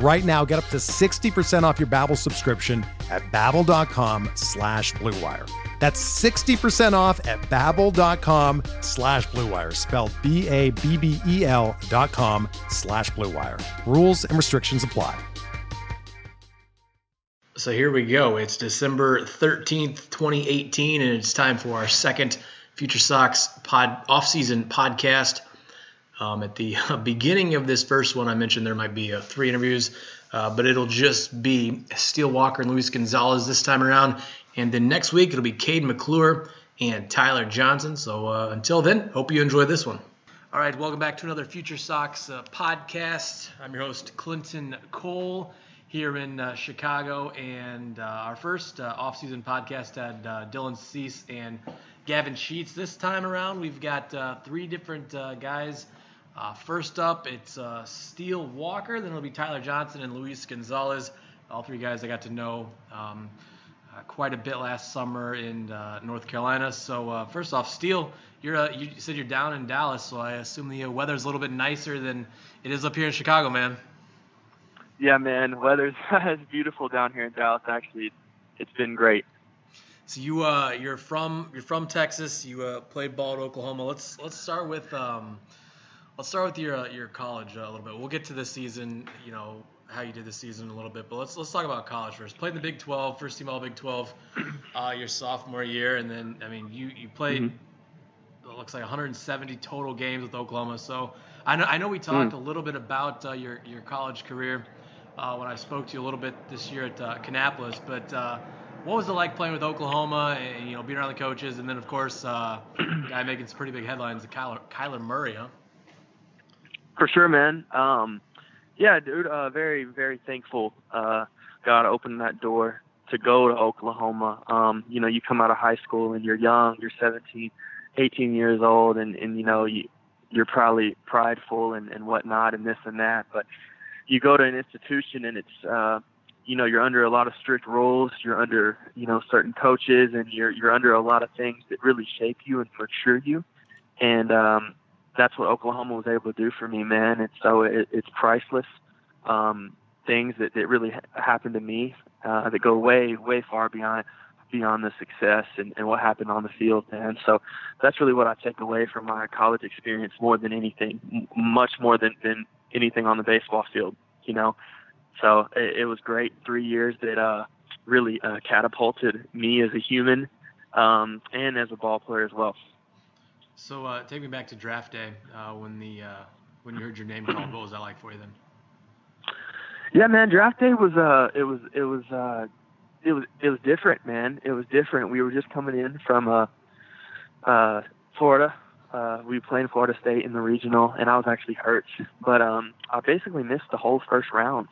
Right now, get up to 60% off your Babbel subscription at babbel.com slash bluewire. That's 60% off at babbel.com slash bluewire, spelled B-A-B-B-E-L dot com slash bluewire. Rules and restrictions apply. So here we go. It's December 13th, 2018, and it's time for our second Future Sox pod off-season podcast. Um, at the beginning of this first one, I mentioned there might be uh, three interviews, uh, but it'll just be Steele Walker and Luis Gonzalez this time around. And then next week, it'll be Kade McClure and Tyler Johnson. So uh, until then, hope you enjoy this one. All right, welcome back to another Future Sox uh, podcast. I'm your host, Clinton Cole, here in uh, Chicago. And uh, our first off-season podcast had Dylan Cease and Gavin Sheets. This time around, we've got three different guys – uh, first up, it's uh, Steele Walker. Then it'll be Tyler Johnson and Luis Gonzalez. All three guys I got to know um, uh, quite a bit last summer in uh, North Carolina. So uh, first off, Steele, you're uh, you said you're down in Dallas, so I assume the weather's a little bit nicer than it is up here in Chicago, man. Yeah, man, weather's beautiful down here in Dallas. Actually, it's been great. So you uh, you're from you're from Texas. You uh, played ball at Oklahoma. Let's let's start with um, Let's start with your uh, your college uh, a little bit. We'll get to this season, you know, how you did this season a little bit, but let's let's talk about college first. Played in the Big 12, first team All Big 12, uh, your sophomore year, and then I mean you you played. Mm-hmm. It looks like 170 total games with Oklahoma. So I know I know we talked mm. a little bit about uh, your your college career uh, when I spoke to you a little bit this year at uh, but what was it like playing with Oklahoma and you know being around the coaches, and then of course uh, guy making some pretty big headlines, Kyler, Kyler Murray, huh? For sure, man. Um, yeah, dude. Uh, very, very thankful. Uh, God opened that door to go to Oklahoma. Um, you know, you come out of high school and you're young, you're 17, 18 years old, and and you know you you're probably prideful and and whatnot and this and that, but you go to an institution and it's uh you know you're under a lot of strict rules you're under you know certain coaches and you're you're under a lot of things that really shape you and mature you and um that's what Oklahoma was able to do for me, man. And so it, it's priceless. Um, things that, that really ha- happened to me uh, that go way, way far beyond beyond the success and, and what happened on the field, man. So that's really what I take away from my college experience more than anything, m- much more than, than anything on the baseball field, you know. So it, it was great three years that uh, really uh, catapulted me as a human um, and as a ball player as well. So uh, take me back to draft day uh, when the uh, when you heard your name called. What was that like for you then? Yeah, man, draft day was uh it was it was uh it was it was different, man. It was different. We were just coming in from uh uh Florida. Uh we played Florida State in the regional and I was actually hurt. But um I basically missed the whole first round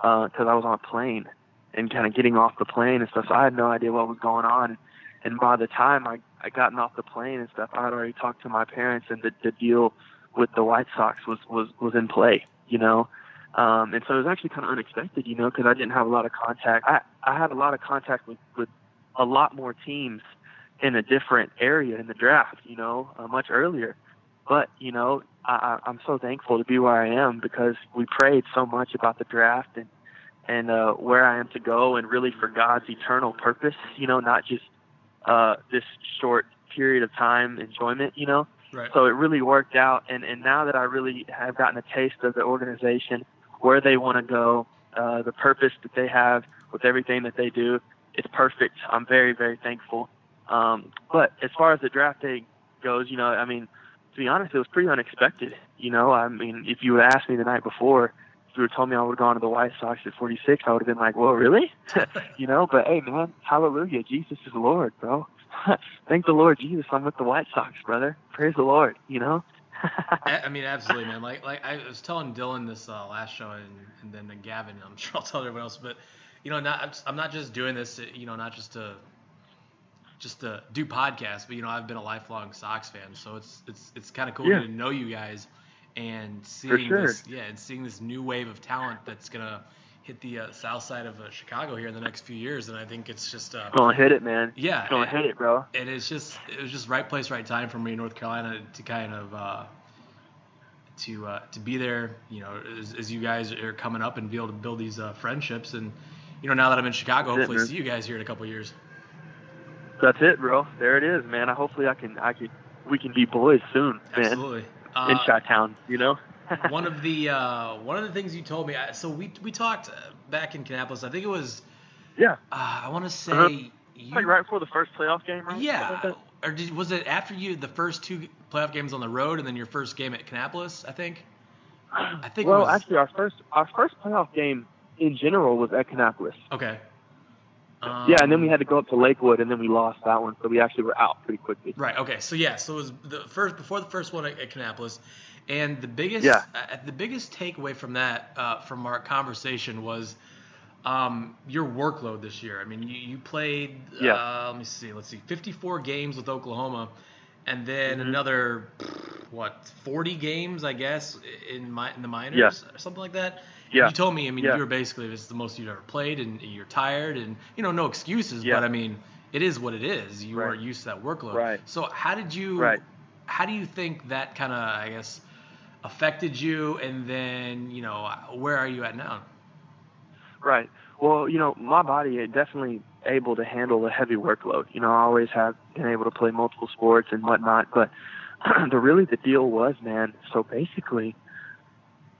uh cuz I was on a plane and kind of getting off the plane and stuff. So I had no idea what was going on. And by the time I I gotten off the plane and stuff, I had already talked to my parents, and the, the deal with the White Sox was was was in play, you know. Um, and so it was actually kind of unexpected, you know, because I didn't have a lot of contact. I I had a lot of contact with with a lot more teams in a different area in the draft, you know, uh, much earlier. But you know, I, I'm so thankful to be where I am because we prayed so much about the draft and and uh, where I am to go, and really for God's eternal purpose, you know, not just uh, this short period of time enjoyment, you know. Right. So it really worked out, and and now that I really have gotten a taste of the organization, where they want to go, uh, the purpose that they have with everything that they do, it's perfect. I'm very very thankful. Um, but as far as the draft day goes, you know, I mean, to be honest, it was pretty unexpected. You know, I mean, if you had asked me the night before, you would told me I would have gone to the White Sox at 46, I would have been like, well, really? you know, but hey, man, hallelujah. Jesus is Lord, bro. Thank the Lord Jesus. I'm with the White Sox, brother. Praise the Lord, you know? I mean, absolutely, man. Like, like I was telling Dylan this uh, last show, and, and then to Gavin, I'm sure I'll tell everyone else, but you know, not I'm not just doing this, you know, not just to just to do podcasts, but you know, I've been a lifelong Sox fan, so it's it's it's kind of cool Yeah. to know you guys and seeing sure. this, yeah, and seeing this new wave of talent that's gonna hit the uh, south side of uh, Chicago here in the next few years, and I think it's just uh, Gonna hit it, man. yeah, Gonna hit it, bro. and it's just it was just right place, right time for me in North Carolina to kind of uh, to uh, to be there. You know, as, as you guys are coming up and be able to build these uh, friendships, and you know, now that I'm in Chicago, That's hopefully man. see you guys here in a couple years. That's it, bro. There it is, man. I hopefully I can I could we can be boys soon, man. Absolutely. In Uh, Chi Town, you know? one of the uh, one of the things you told me. So we we talked uh, back in Kannapolis. I think it was. Yeah. Uh, I want to say Uh-huh. you. like right before the first playoff game, right? Yeah. Or did, was it after you the first two playoff games on the road and then your first game at Kannapolis? I think. I think it Well, was- actually, our first our first playoff game in general was at Kannapolis. Okay. Um, yeah, and then we had to go up to Lakewood, and then we lost that one, so we actually were out pretty quickly. Right. Okay. So yeah. So it was the first before the first one at, at Kannapolis, and the biggest Yeah. uh, the biggest takeaway from that uh, from our conversation was um, your workload this year. I mean, you, you played. Yeah. Uh, let me see. Let's see. 54 games with Oklahoma, and then Mhm. another what 40 games, I guess, in my in the minors Yeah. or something like that. Yeah. You told me. I mean, Yeah. you were basically this is the most you've ever played, and you're tired, and you know, no excuses. Yeah. But I mean, it is what it is. You Right. are used to that workload. Right. So how did you? Right. How do you think that kind of, I guess, affected you? And then, you know, where are you at now? Right. Well, you know, my body is definitely able to handle a heavy workload. You know, I always have been able to play multiple sports and whatnot, but the really the deal was, man. So basically,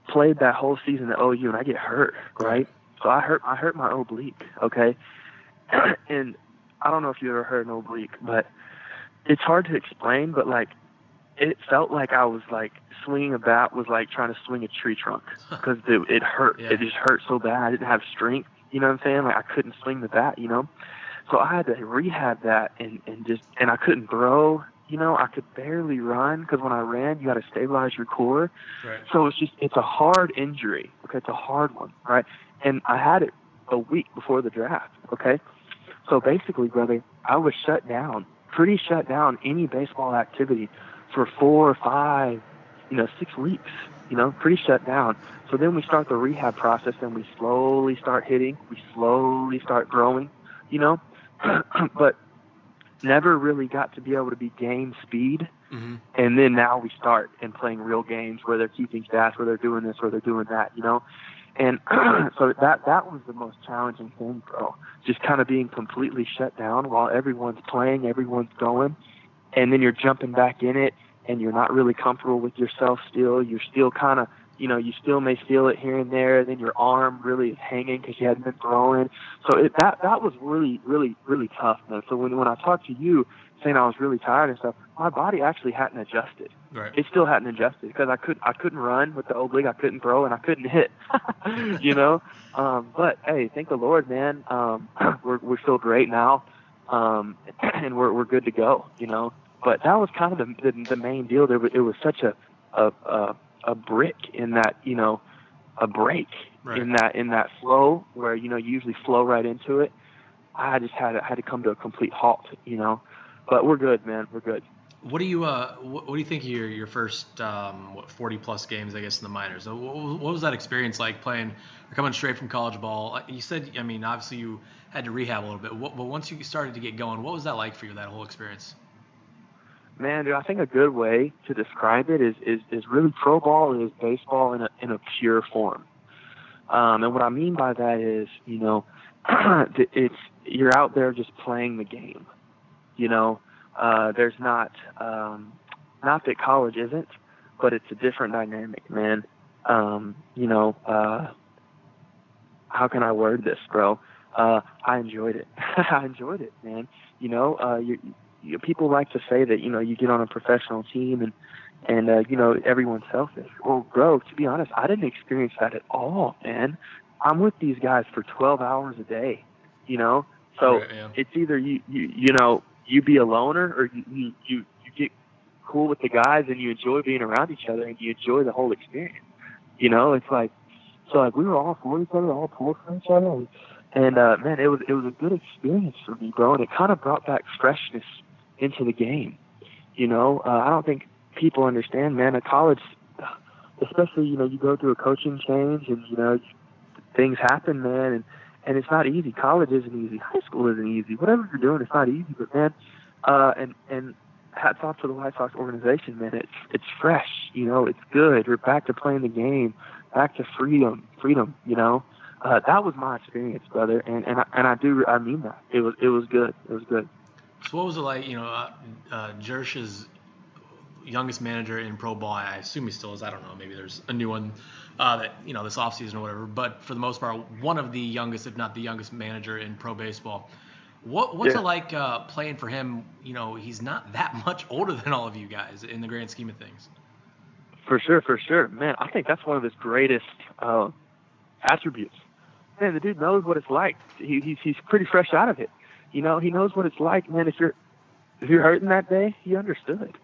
played that whole season at OU, and I get hurt, right? So I hurt I hurt my oblique, okay, and I don't know if you ever heard an oblique, but it's hard to explain, but like it felt like I was like swinging a bat was like trying to swing a tree trunk because it, it hurt. Yeah. It just hurt so bad. I didn't have strength. You know what I'm saying? Like I couldn't swing the bat. You know, so I had to rehab that and and just and I couldn't throw. You know, I could barely run because when I ran, you got to stabilize your core. Right. So it's just it's a hard injury. Okay, it's a hard one, right? And I had it a week before the draft. Okay, so basically, brother, I was shut down, pretty shut down any baseball activity for four or five, you know, six weeks. You know, pretty shut down. So then we start the rehab process, and we slowly start hitting. We slowly start growing. You know, but never really got to be able to be game speed Mm-hmm. and then now we start and playing real games where they're keeping stats, where they're doing this, where they're doing that, you know. And so that that was the most challenging thing, bro. Just kind of being completely shut down while everyone's playing, everyone's going, and then you're jumping back in it, and you're not really comfortable with yourself still. You're still kind of, you know, you still may feel it here and there. Then your arm really is hanging because you hadn't been throwing. So it, that that was really, really, really tough, man. So when when I talked to you saying I was really tired and stuff, my body actually hadn't adjusted. Right. It still hadn't adjusted because I could I couldn't run with the oblique, I couldn't throw, and I couldn't hit. you know, um, but hey, thank the Lord, man. Um, we're we're still great now, um, and we're we're good to go. You know, but that was kind of the the, the main deal. There was, it was such a a, a a brick in that you know a break Right. in that in that flow where you know you usually flow right into it. I just had to, had to come to a complete halt. You know, but we're good, man. We're good. What do you uh what, what do you think of your your first um what 40 plus games I guess in the minors? What, what was that experience like playing or coming straight from college ball? You said I mean obviously you had to rehab a little bit. What, but once you started to get going, what was that like for you that whole experience? Man, dude, I think a good way to describe it is is, is really pro ball is baseball in a in a pure form. Um, and what I mean by that is, you know, it's you're out there just playing the game. You know, uh, there's not um, not that college isn't, but it's a different dynamic, man. Um, you know, uh, how can I word this, bro? Uh, I enjoyed it. I enjoyed it, man. You know, uh, you, you, people like to say that you know you get on a professional team and and uh, you know everyone's selfish. Well, bro, to be honest, I didn't experience that at all, man. I'm with these guys for 12 hours a day, you know. So Right, yeah. it's either you you you know you be a loner or you you you you get cool with the guys and you enjoy being around each other and you enjoy the whole experience. You know, it's like so like we were all for each other, all pulled for each other, and, and uh, man, it was it was a good experience for me, bro, and it kind of brought back freshness into the game. You know, uh, I don't think people understand, man. At college, especially you know, you go through a coaching change, and you know, things happen, man, and and it's not easy. College isn't easy. High school isn't easy. Whatever you're doing, it's not easy. But man, uh, and and hats off to the White Sox organization, man. It's it's fresh, you know. It's good. We're back to playing the game, back to freedom, freedom. You know, uh, that was my experience, brother, and and I, and I do I mean that. It was it was good. It was good. So what was it like? You know, uh, uh, Jersh's youngest manager in pro ball. I assume he still is. I don't know. Maybe there's a new one uh, that you know this offseason or whatever. But for the most part, one of the youngest, if not the youngest, manager in pro baseball. What what's Yeah. it like uh, playing for him? You know, he's not that much older than all of you guys in the grand scheme of things. For sure, for sure, man. I think that's one of his greatest uh, attributes. Man, the dude knows what it's like. He, he's he's pretty fresh out of it. You know, he knows what it's like, man. If you're if you're hurting that day, he understood.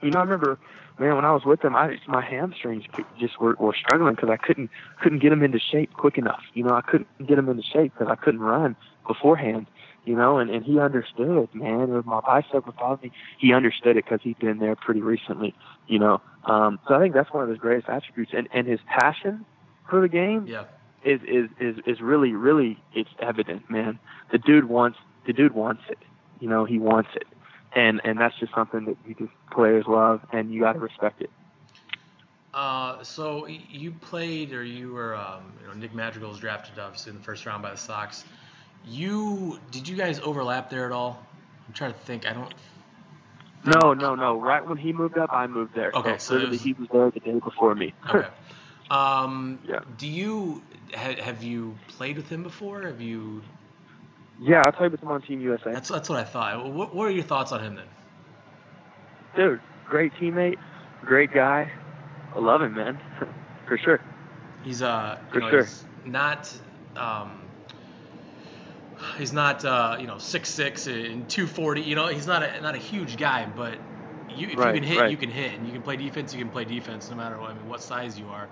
You know, I remember, man, when I was with him, I my hamstrings just were, were struggling because I couldn't couldn't get them into shape quick enough. You know, I couldn't get them into shape because I couldn't run beforehand. You know, and and he understood, man. If my bicep was bothering me, he understood it because he'd been there pretty recently. You know, um, so I think that's one of his greatest attributes, and and his passion for the game Yeah. is is is is really really it's evident, man. The dude wants the dude wants it. You know, he wants it, and and that's just something that you just players love, and you got to respect it. Uh, so you played, or you were, um, you know, Nick Madrigal was drafted obviously in the first round by the Sox. You did you guys overlap there at all? I'm trying to think. I don't. No, no, no. Right when he moved up, I moved there. Okay, so it literally was- he was there the day before me. Okay. Um, Yeah. Do you ha, have you played with him before? Have you? Yeah, I played with him on Team USA. That's that's what I thought. What, what are your thoughts on him then? Dude, great teammate, great guy. I love him, man. for sure. He's uh, you For know, sure. he's not um, he's not uh, you know six six and two forty. You know, he's not a not a huge guy, but you if Right, you can hit, right. you can hit, and you can play defense, you can play defense, no matter what, I mean, what size you are.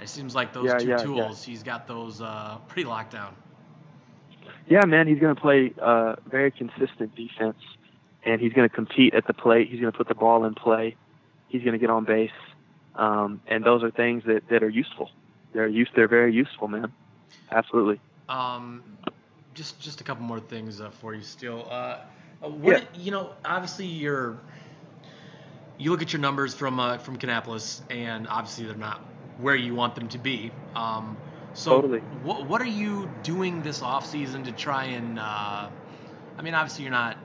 It seems like those Yeah, two yeah, yeah. tools, he's got those uh, pretty locked down. Yeah, man, he's going to play uh, very consistent defense, and he's going to compete at the plate. He's going to put the ball in play. He's going to get on base, um, and those are things that, that are useful. They're use. They're very useful, man. Absolutely. Um, just just a couple more things uh, for you still. Uh, uh, what Yeah. you know, obviously you're you look at your numbers from uh, from Kannapolis, and obviously they're not where you want them to be. Um, so Totally. what what are you doing this off season to try and? Uh, I mean, obviously you're not.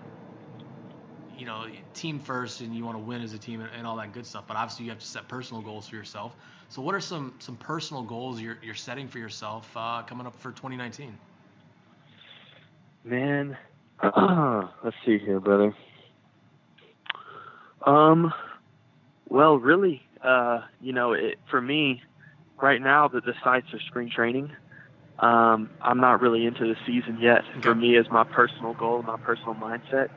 You know, team first, and you want to win as a team, and, and all that good stuff. But obviously, you have to set personal goals for yourself. So, what are some some personal goals you're you're setting for yourself uh, coming up for 2019? Man, let's see here, brother. Um, well, really, uh, you know, it, for me, right now, the, the sights are spring training. Um, I'm not really into the season yet. For me, as my personal goal, my personal mindset.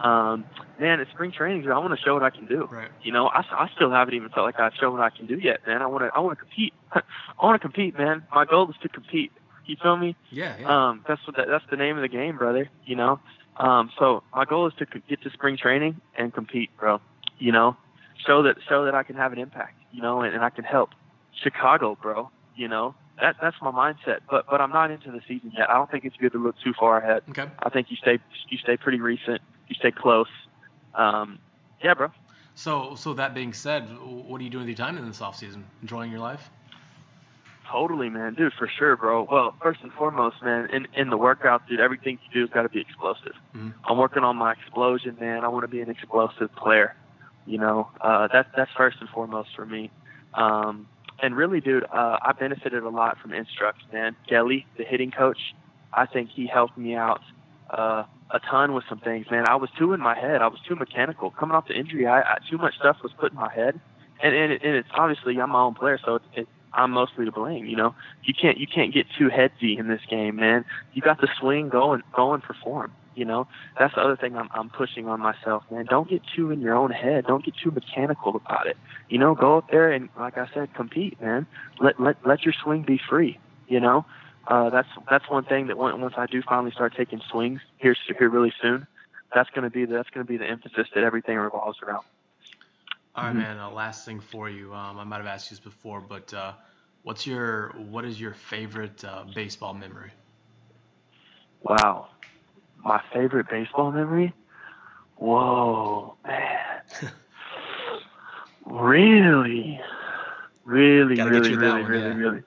Um, man, it's spring training. I want to show what I can do. Right. You know, I, I still haven't even felt like I've shown what I can do yet, man. I want to, I want to compete. I want to compete, man. My goal is to compete. You feel me? Yeah. yeah. Um, that's what that, that's the name of the game, brother. You know. Um, so my goal is to get to spring training and compete, bro. You know, show that show that I can have an impact. You know, and, and I can help Chicago, bro. You know, that that's my mindset. But but I'm not into the season yet. I don't think it's good to look too far ahead. okay. I think you stay you stay pretty recent. You stay close. Um, yeah, bro. So so that being said, what are you doing with your time in this off season? Enjoying your life? Totally, man, dude, for sure, bro. Well, first and foremost, man, in in the workout, dude, everything you do has got to be explosive. Mhm. I'm working on my explosion, man. I want to be an explosive player. You know, uh, that's that's first and foremost for me. Um, and really, dude, uh, I benefited a lot from Instructs, man. Gelly, the hitting coach, I think he helped me out uh, a ton with some things, man. I was too in my head. I was too mechanical. Coming off the injury, I, I too much stuff was put in my head, and and, it, and it's obviously I'm my own player, so it's, it, I'm mostly to blame. You know, you can't you can't get too headsy in this game, man. You got the swing going going for form. You know, that's the other thing I'm I'm pushing on myself, man. Don't get too in your own head. Don't get too mechanical about it. You know, go out there and like I said, compete, man. Let let let your swing be free. You know, uh, that's that's one thing that once I do finally start taking swings here here really soon, that's gonna be the, that's gonna be the emphasis that everything revolves around. All right, mm-hmm. man. Uh, last thing for you. Um, I might have asked you this before, but uh, what's your what is your favorite uh, baseball memory? Wow, my favorite baseball memory. Whoa, man. really, really, really, really, one, really, yeah. really.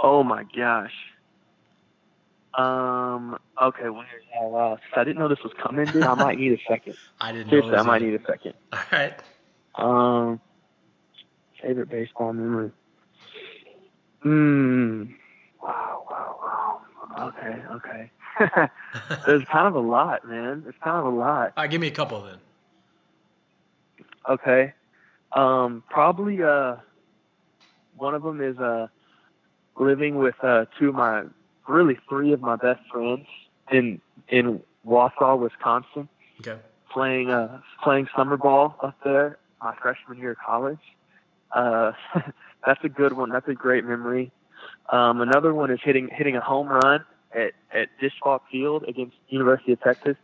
Oh my gosh. Um. Okay. Well, here's how. Uh, I didn't know this was coming, dude. I might need a second. I didn't. Seriously, I might need a second. All right. Um, favorite baseball memory. Hmm. Wow, wow, wow. Okay, okay. There's kind of a lot, man. It's kind of a lot. All right, give me a couple then. Okay. Um, probably uh, one of them is uh, living with uh two of my, really three of my best friends in in Wausau, Wisconsin. Okay. Playing uh playing summer ball up there my freshman year of college. Uh, that's a good one. That's a great memory. Um, another one is hitting hitting a home run at at Disch Falk Field against University of Texas.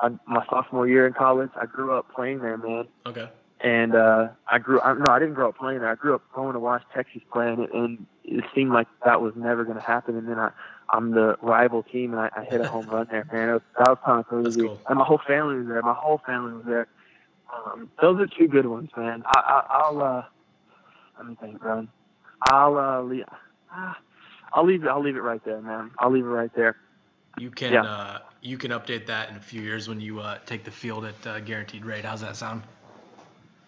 I, my sophomore year in college, I grew up playing there, man. Okay. And uh, I grew. I, no, I didn't grow up playing there. I grew up going to watch Texas playing it, and it seemed like that was never going to happen. And then I, I'm the rival team, and I, I hit a home run there, man. It was, that was kind of crazy. Cool. And my whole family was there. My whole family was there. Um, those are two good ones, man. I, I, will uh, let me think, Ron. I'll uh, leave, ah, I'll leave it. I'll leave it right there, man. I'll leave it right there. You can yeah. uh, you can update that in a few years when you uh, take the field at uh, guaranteed rate. How's that sound?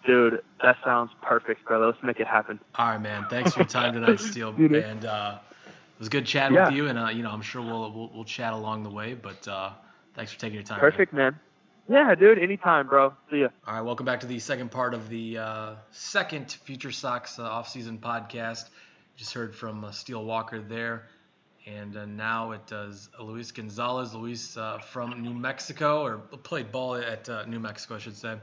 Dude, that sounds perfect, brother. Let's make it happen. All right, man. Thanks for your time tonight, Steele. and uh, it was good chatting yeah. with you. And uh, you know, I'm sure we'll, we'll, we'll chat along the way. But uh, thanks for taking your time. Perfect, man. man. Yeah, dude. Anytime, bro. See ya. All right. Welcome back to the second part of the uh, second Future Sox uh, offseason podcast. Just heard from uh, Steele Walker there. And uh, now it does Luis Gonzalez. Luis uh, from New Mexico, or played ball at uh, New Mexico, I should say,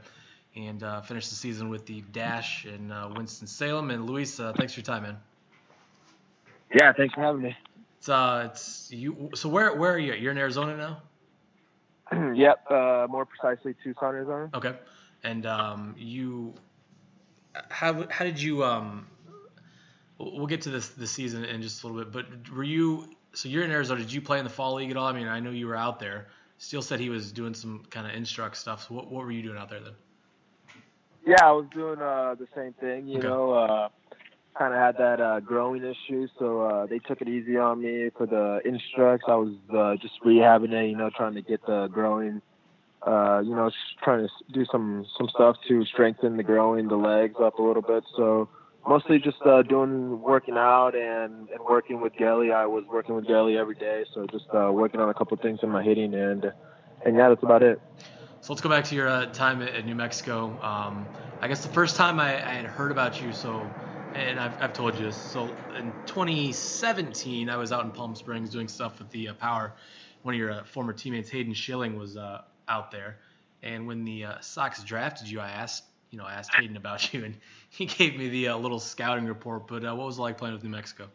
and uh, finished the season with the Dash in Winston-Salem. And Luis, thanks for your time, man. Yeah, thanks for having me. It's, it's you. So where where are you? You're in Arizona now. yep, uh, more precisely Tucson, Arizona. Okay, and um, you, how how did you? Um, we'll get to this the season in just a little bit, but were you? So you're in Arizona. Did you play in the fall league at all? I mean, I know you were out there. Steele said he was doing some kind of instruct stuff. So what what were you doing out there then? Yeah, I was doing uh, the same thing. You okay. know, uh, kind of had that uh, growing issue, so uh, they took it easy on me for the instructs. I was uh, just rehabbing it, you know, trying to get the growing, uh, you know, trying to do some some stuff to strengthen the growing, the legs up a little bit. So mostly just uh, doing working out and and working with Gelly. I was working with Gelly every day, so just uh, working on a couple things in my hitting and and yeah, that's about it. So let's go back to your uh, time at, New Mexico. Um, I guess the first time I, I had heard about you, so and I've, I've told you this. So in 2017, I was out in Palm Springs doing stuff with the uh, Power. One of your uh, former teammates, Hayden Schilling, was uh, out there. And when the Sox drafted you, I asked, you know, asked Hayden about you, and he gave me the uh, little scouting report. But uh, what was it like playing with New Mexico?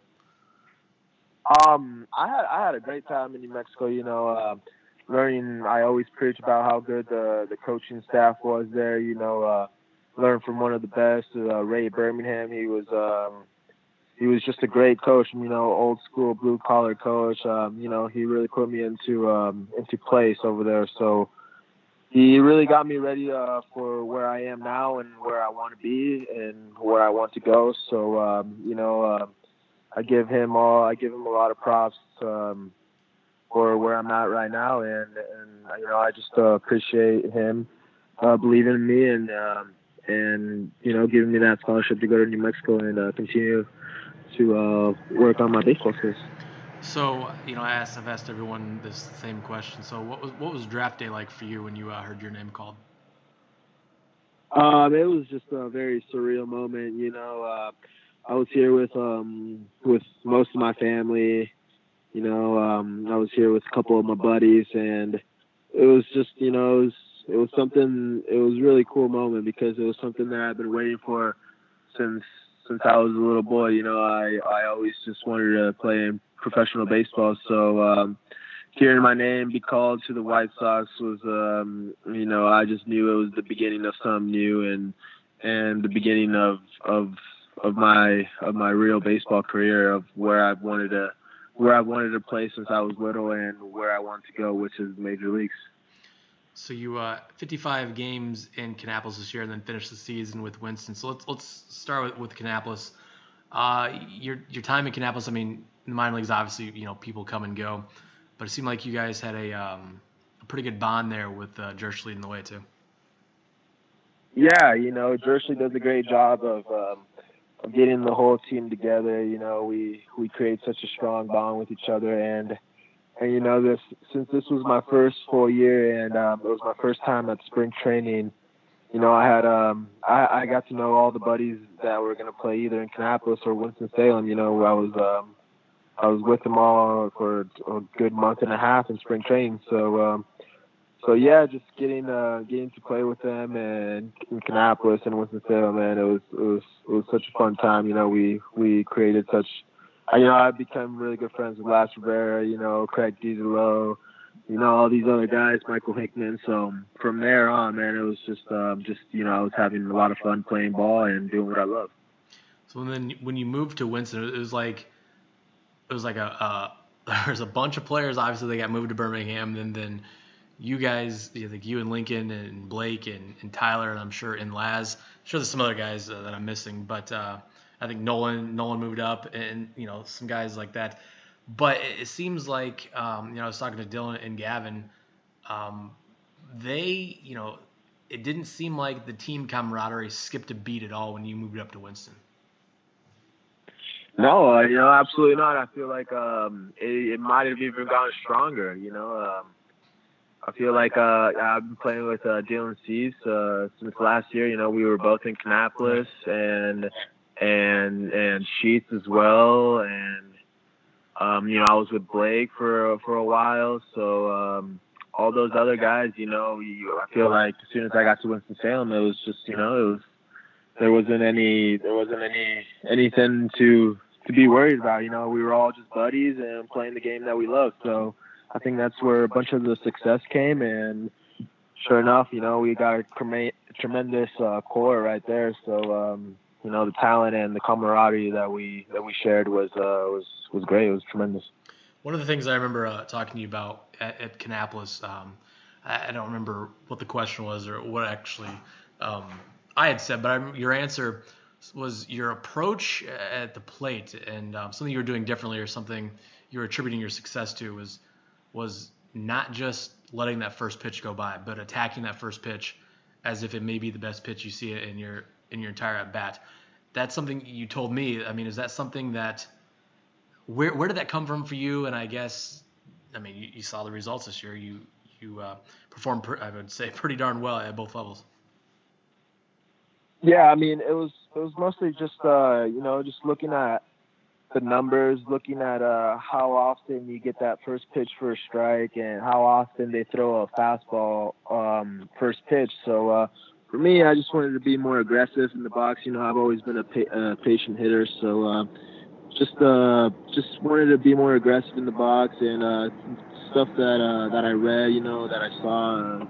Um, I had I had a great time in New Mexico. You know, learning. I always preach about how good the the coaching staff was there. You know learned from one of the best, uh, Ray Birmingham. He was um, he was just a great coach. You know, old school blue collar coach. Um, you know, he really put me into um, into place over there. So he really got me ready uh, for where I am now and where I want to be and where I want to go. So um, you know, uh, I give him all. I give him a lot of props. Um, for where I'm at right now, and and you know I just uh, appreciate him uh, believing in me and um, and you know giving me that scholarship to go to New Mexico and uh, continue to uh, work on my baseball skills. So you know, I asked, I've asked everyone this same question. So what was what was draft day like for you when you uh, heard your name called? Um, it was just a very surreal moment. You know, uh, I was here with um with most of my family. You know, um, I was here with a couple of my buddies, and it was just you know it was it was something. It was a really cool moment because it was something that I've been waiting for since since I was a little boy. You know, I I always just wanted to play in professional baseball. So um, hearing my name be called to the White Sox was, um, you know, I just knew it was the beginning of something new and and the beginning of of of my of my real baseball career of where I wanted to where I wanted to play since I was little and where I wanted to go, which is major leagues. So you uh, 55 games in Kannapolis this year, and then finish the season with Winston. So let's let's start with, with Kannapolis. Uh, your your time in Kannapolis. I mean, in the minor leagues, obviously, you know, people come and go, but it seemed like you guys had a um, a pretty good bond there with uh, Jersh leading the way too. Yeah, you know, Jersh does a great job of um, of getting the whole team together. You know, we we create such a strong bond with each other, and and you know this since this was my first full year and um, it was my first time at spring training you know i had um i i got to know all the buddies that were going to play either in kannapolis or winston-salem you know i was um i was with them all for a good month and a half in spring training. So um so yeah just getting uh getting to play with them and in kannapolis and winston-salem man it was it was it was such a fun time you know we we created such you know, I've become really good friends with Laz Rivera, you know, Craig Dedelow, you know, all these other guys, Michael Hickman. So from there on, man, it was just, um, just you know, I was having a lot of fun playing ball and doing what I love. So then, when you moved to Winston, it was like, it was like a, uh, there's a bunch of players. Obviously, they got moved to Birmingham, and then you guys, you know, like you and Lincoln and Blake and, and Tyler, and I'm sure and Laz. I'm sure there's some other guys uh, that I'm missing, but. Uh, I think Nolan Nolan moved up, and you know some guys like that. But it, it seems like um, you know I was talking to Dylan and Gavin. Um, they you know it didn't seem like the team camaraderie skipped a beat at all when you moved up to Winston. No, uh, you know, absolutely not. I feel like um, it, it might have even gotten stronger. You know, um, I feel like uh, I've been playing with uh, Dylan Cease uh, since last year. You know, we were both in Kannapolis, and and and Sheets as well, and um, you know I was with Blake for for a while, so um, all those other guys, you know, you, I feel like as soon as I got to Winston Salem, it was just you know it was there wasn't any there wasn't any anything to to be worried about. You know, we were all just buddies and playing the game that we love. So I think that's where a bunch of the success came, and sure enough, you know, we got a tremendous uh, core right there. So um, you know the talent and the camaraderie that we that we shared was uh, was was great. It was tremendous. One of the things I remember uh, talking to you about at, at Kannapolis, um, I, I, don't remember what the question was or what actually um, I had said, but I, your answer was your approach at the plate and um, something you were doing differently or something you were attributing your success to was was not just letting that first pitch go by, but attacking that first pitch as if it may be the best pitch you see it in your in your entire at bat. That's something you told me. I mean, is that something that where where did that come from for you? And I guess, I mean, you, you saw the results this year. You you uh, performed, I would say, pretty darn well at both levels. Yeah, I mean, it was it was mostly just uh, you know just looking at the numbers, looking at uh, how often you get that first pitch for a strike, and how often they throw a fastball um, first pitch. So uh, for me, I just wanted to be more aggressive in the box. You know, I've always been a pa- patient hitter, so uh, just uh, just wanted to be more aggressive in the box and uh, stuff that uh, that I read. You know, that I saw. Uh,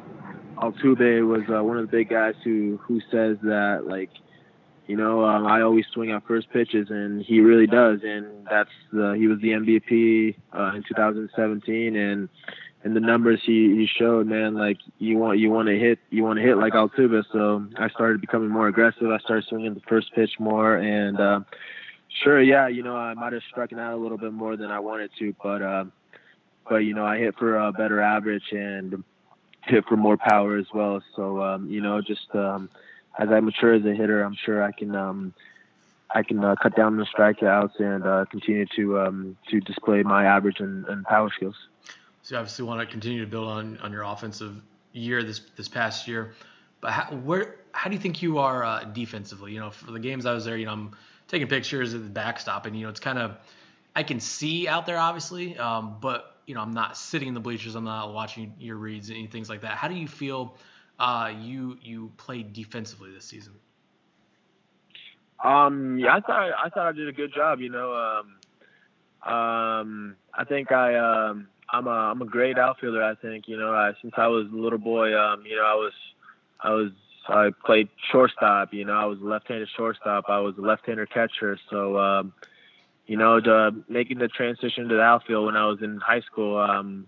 Altuve was uh, one of the big guys who who says that like you know, um, I always swing at first pitches, and he really does. And that's he was the MVP uh, in 2017, and and the numbers he, he showed, man, like you want you want to hit you want to hit like Altuve. So I started becoming more aggressive. I started swinging the first pitch more, and uh, sure, yeah, you know, I might have struck out a little bit more than I wanted to, but uh, but you know, I hit for a better average and hit for more power as well. So um, you know, just um, as I mature as a hitter, I'm sure I can. Um, I can uh, cut down the strikeouts and uh, continue to um, to display my average and, and power skills. So you obviously want to continue to build on on your offensive year this this past year. But how, where how do you think you are uh, defensively? You know, for the games I was there, you know, I'm taking pictures of the backstop, and you know, it's kind of I can see out there obviously, um, but you know, I'm not sitting in the bleachers. I'm not watching your reads and things like that. How do you feel uh, you you played defensively this season? Um, yeah, I thought I thought I did a good job. You know, um, um, I think I um, I'm a I'm a great outfielder. I think you know, I, since I was a little boy, um, you know, I was I was I played shortstop. You know, I was a left-handed shortstop. I was a left-hander catcher. So, um, you know, the, making the transition to the outfield when I was in high school, um,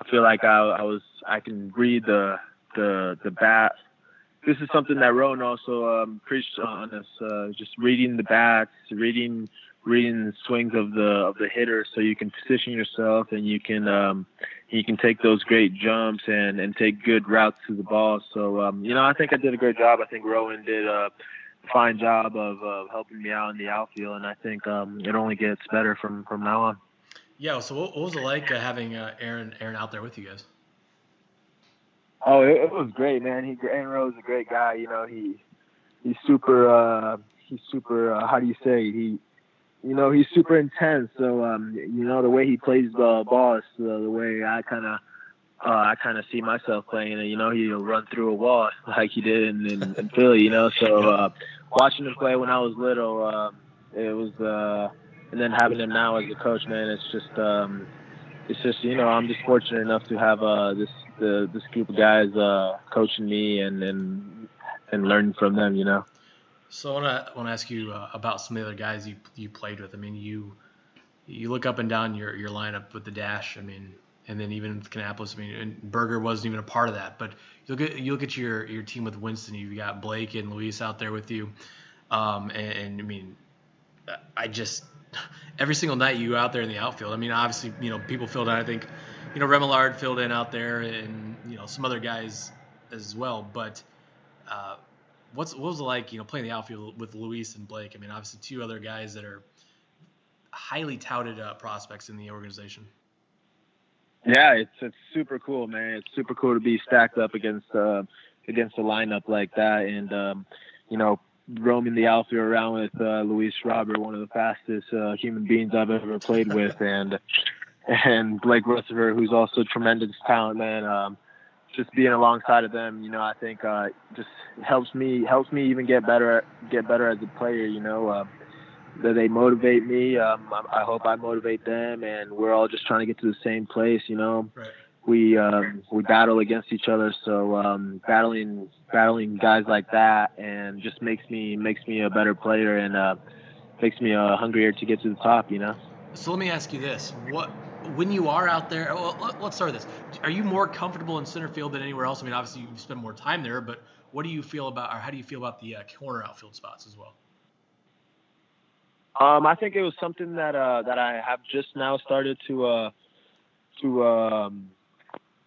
I feel like I, I was I can read the the the bat. This is something that Rowand also um, preached on us. Uh, just reading the bats, reading reading the swings of the of the hitter, so you can position yourself and you can um, you can take those great jumps and and take good routes to the ball. So um, you know, I think I did a great job. I think Rowand did a fine job of uh, helping me out in the outfield, and I think um, it only gets better from from now on. Yeah. So what, what was it like uh, having uh, Aaron Aaron out there with you guys? Oh, it, it was great, man. He Aaron Rowand is a great guy. You know, he he's super. uh He's super. Uh, how do you say? He you know, he's super intense. So, um, you know, the way he plays the ball is uh, the way I kind of, uh, I kind of see myself playing. And you know, he'll run through a wall like he did in, in, in Philly. You know, so uh, watching him play when I was little, uh, it was, uh, and then having him now as a coach, man, it's just, um, it's just, you know, I'm just fortunate enough to have uh, this the, this group of guys uh, coaching me and and and learning from them. You know. So I want to want to ask you uh, about some of the other guys you you played with. I mean, you you look up and down your your lineup with the dash. I mean, and then even with Kannapolis. I mean, and Burger wasn't even a part of that. But you look at you look at your your team with Winston. You've got Blake and Luis out there with you. Um, and, and I mean, I just every single night you out there in the outfield. I mean, obviously, you know, people filled in. I think, you know, Remillard filled in out there, and you know some other guys as well. But uh, what's what was it like, you know, playing the outfield with Luis and Blake? I mean, obviously two other guys that are highly touted uh, prospects in the organization. Yeah, it's it's super cool, man. It's super cool to be stacked up against uh, against a lineup like that, and um, you know, roaming the outfield around with uh, Luis Robert, one of the fastest uh, human beings I've ever played with, and and Blake Rutherford, who's also tremendous talent, man. Um, just being alongside of them, you know, I think uh, just helps me helps me even get better get better as a player. You know, um, that they motivate me. Um, I, I hope I motivate them, and we're all just trying to get to the same place. You know, right. we um, we battle against each other, so um, battling battling guys like that, and just makes me makes me a better player and uh, makes me uh, hungrier to get to the top. You know. So let me ask you this: what when you are out there, well, let's start with this. Are you more comfortable in center field than anywhere else? I mean, obviously you spend more time there, but what do you feel about, or how do you feel about the uh, corner outfield spots as well? Um, I think it was something that uh, that I have just now started to uh, to um,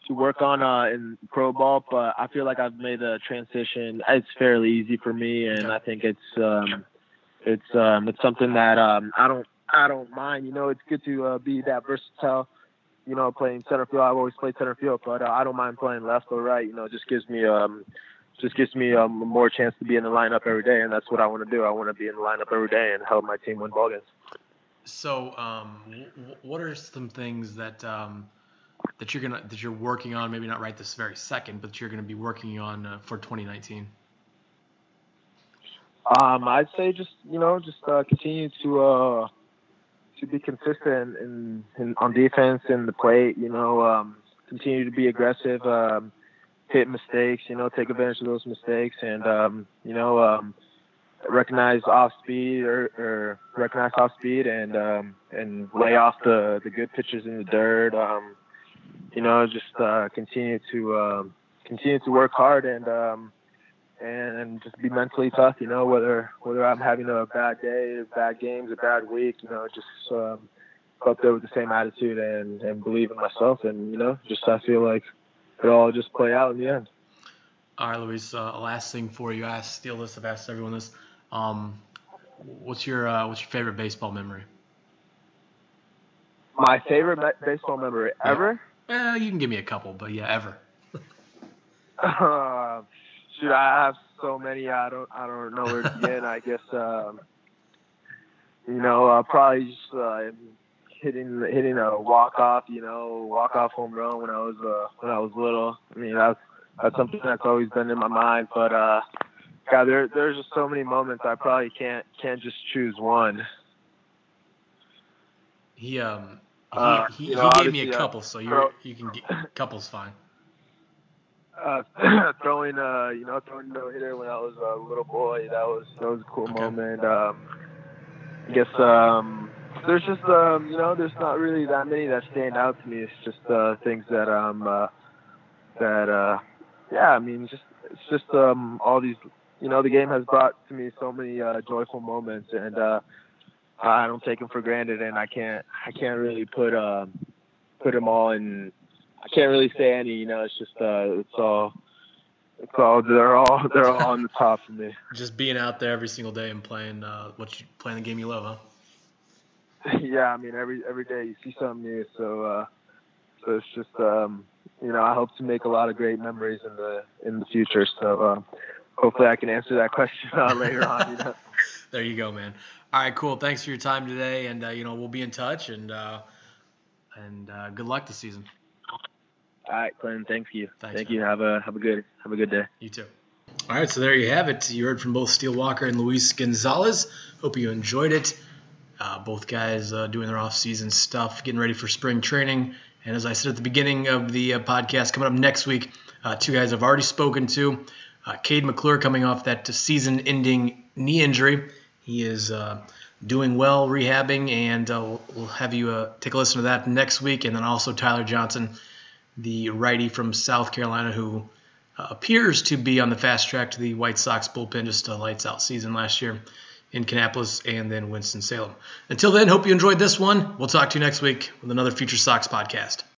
to work on uh, in pro ball, but I feel like I've made a transition. It's fairly easy for me, and I think it's um, it's um, it's something that um, I don't I don't mind. You know, it's good to uh, be that versatile. You know, playing center field. I've always played center field, but uh, I don't mind playing left or right. You know, it just gives me um, just gives me um, more chance to be in the lineup every day, and that's what I want to do. I want to be in the lineup every day and help my team win ball games. So, um, w- what are some things that um, that you're gonna that you're working on? Maybe not right this very second, but you're gonna be working on uh, for 2019. Um, I'd say just you know just uh, continue to uh, to be consistent in, in on defense and the plate. You know, um, continue to be aggressive, um, hit mistakes. You know, take advantage of those mistakes, and um, you know, um, recognize off speed or, or recognize off speed and um, and lay off the the good pitchers in the dirt. Um, you know, just uh, continue to um, continue to work hard and. Um, and just be mentally tough. You know, whether whether I'm having a bad day, bad games, a bad week, you know, just um, go up there with the same attitude and and believe in myself, and you know, just I feel like it all just play out in the end. All right, Luis. Uh, last thing for you, I steal this. I've asked everyone this. Um, what's your uh, what's your favorite baseball memory? My favorite me- baseball memory ever. Yeah. Well, you can give me a couple, but yeah, ever. uh, shoot, I have so many. I don't I don't know where to begin. I guess um, you know uh, probably just uh, hitting hitting a walk off. You know, walk off home run when I was uh, when I was little. I mean that's that's something that's always been in my mind. But uh, God, there there's just so many moments I probably can't can't just choose one. He um he, Uh, he, know, gave me a uh, couple, so you you can get couples fine. Uh, throwing uh you know throwing no hitter when I was a little boy that was that was a cool Okay. moment. Um, I guess um there's just um you know there's not really that many that stand out to me. It's just uh things that um uh, that uh yeah I mean just it's just um all these you know the game has brought to me so many uh, joyful moments and uh I don't take them for granted and I can't I can't really put um put them all in I can't really say any. You know, it's just uh, it's all, it's all they're all they're all on the top for me. Just being out there every single day and playing uh, what you playing the game you love, huh? yeah, I mean every every day you see something new. So uh, so it's just um, you know I hope to make a lot of great memories in the in the future. So um, hopefully I can answer that question uh, later on. You know. There you go, man. All right, cool. Thanks for your time today, and uh, you know we'll be in touch, and uh, and uh, good luck this season. All right, Clinton. Thank you. Thanks, thank man. you. Have a have a good have a good day. You too. All right, so there you have it. You heard from both Steele Walker and Luis Gonzalez. Hope you enjoyed it. Uh, both guys uh, doing their off-season stuff, getting ready for spring training. And as I said at the beginning of the uh, podcast, coming up next week, uh, two guys I've already spoken to. Uh, Kade McClure coming off that season-ending knee injury. He is uh, doing well, rehabbing, and uh, we'll- we'll have you uh, take a listen to that next week. And then also Tyler Johnson, the righty from South Carolina, who uh, appears to be on the fast track to the White Sox bullpen. Just a lights out season last year in Kannapolis and then Winston Salem. Until then, hope you enjoyed this one. We'll talk to you next week with another Future Sox podcast.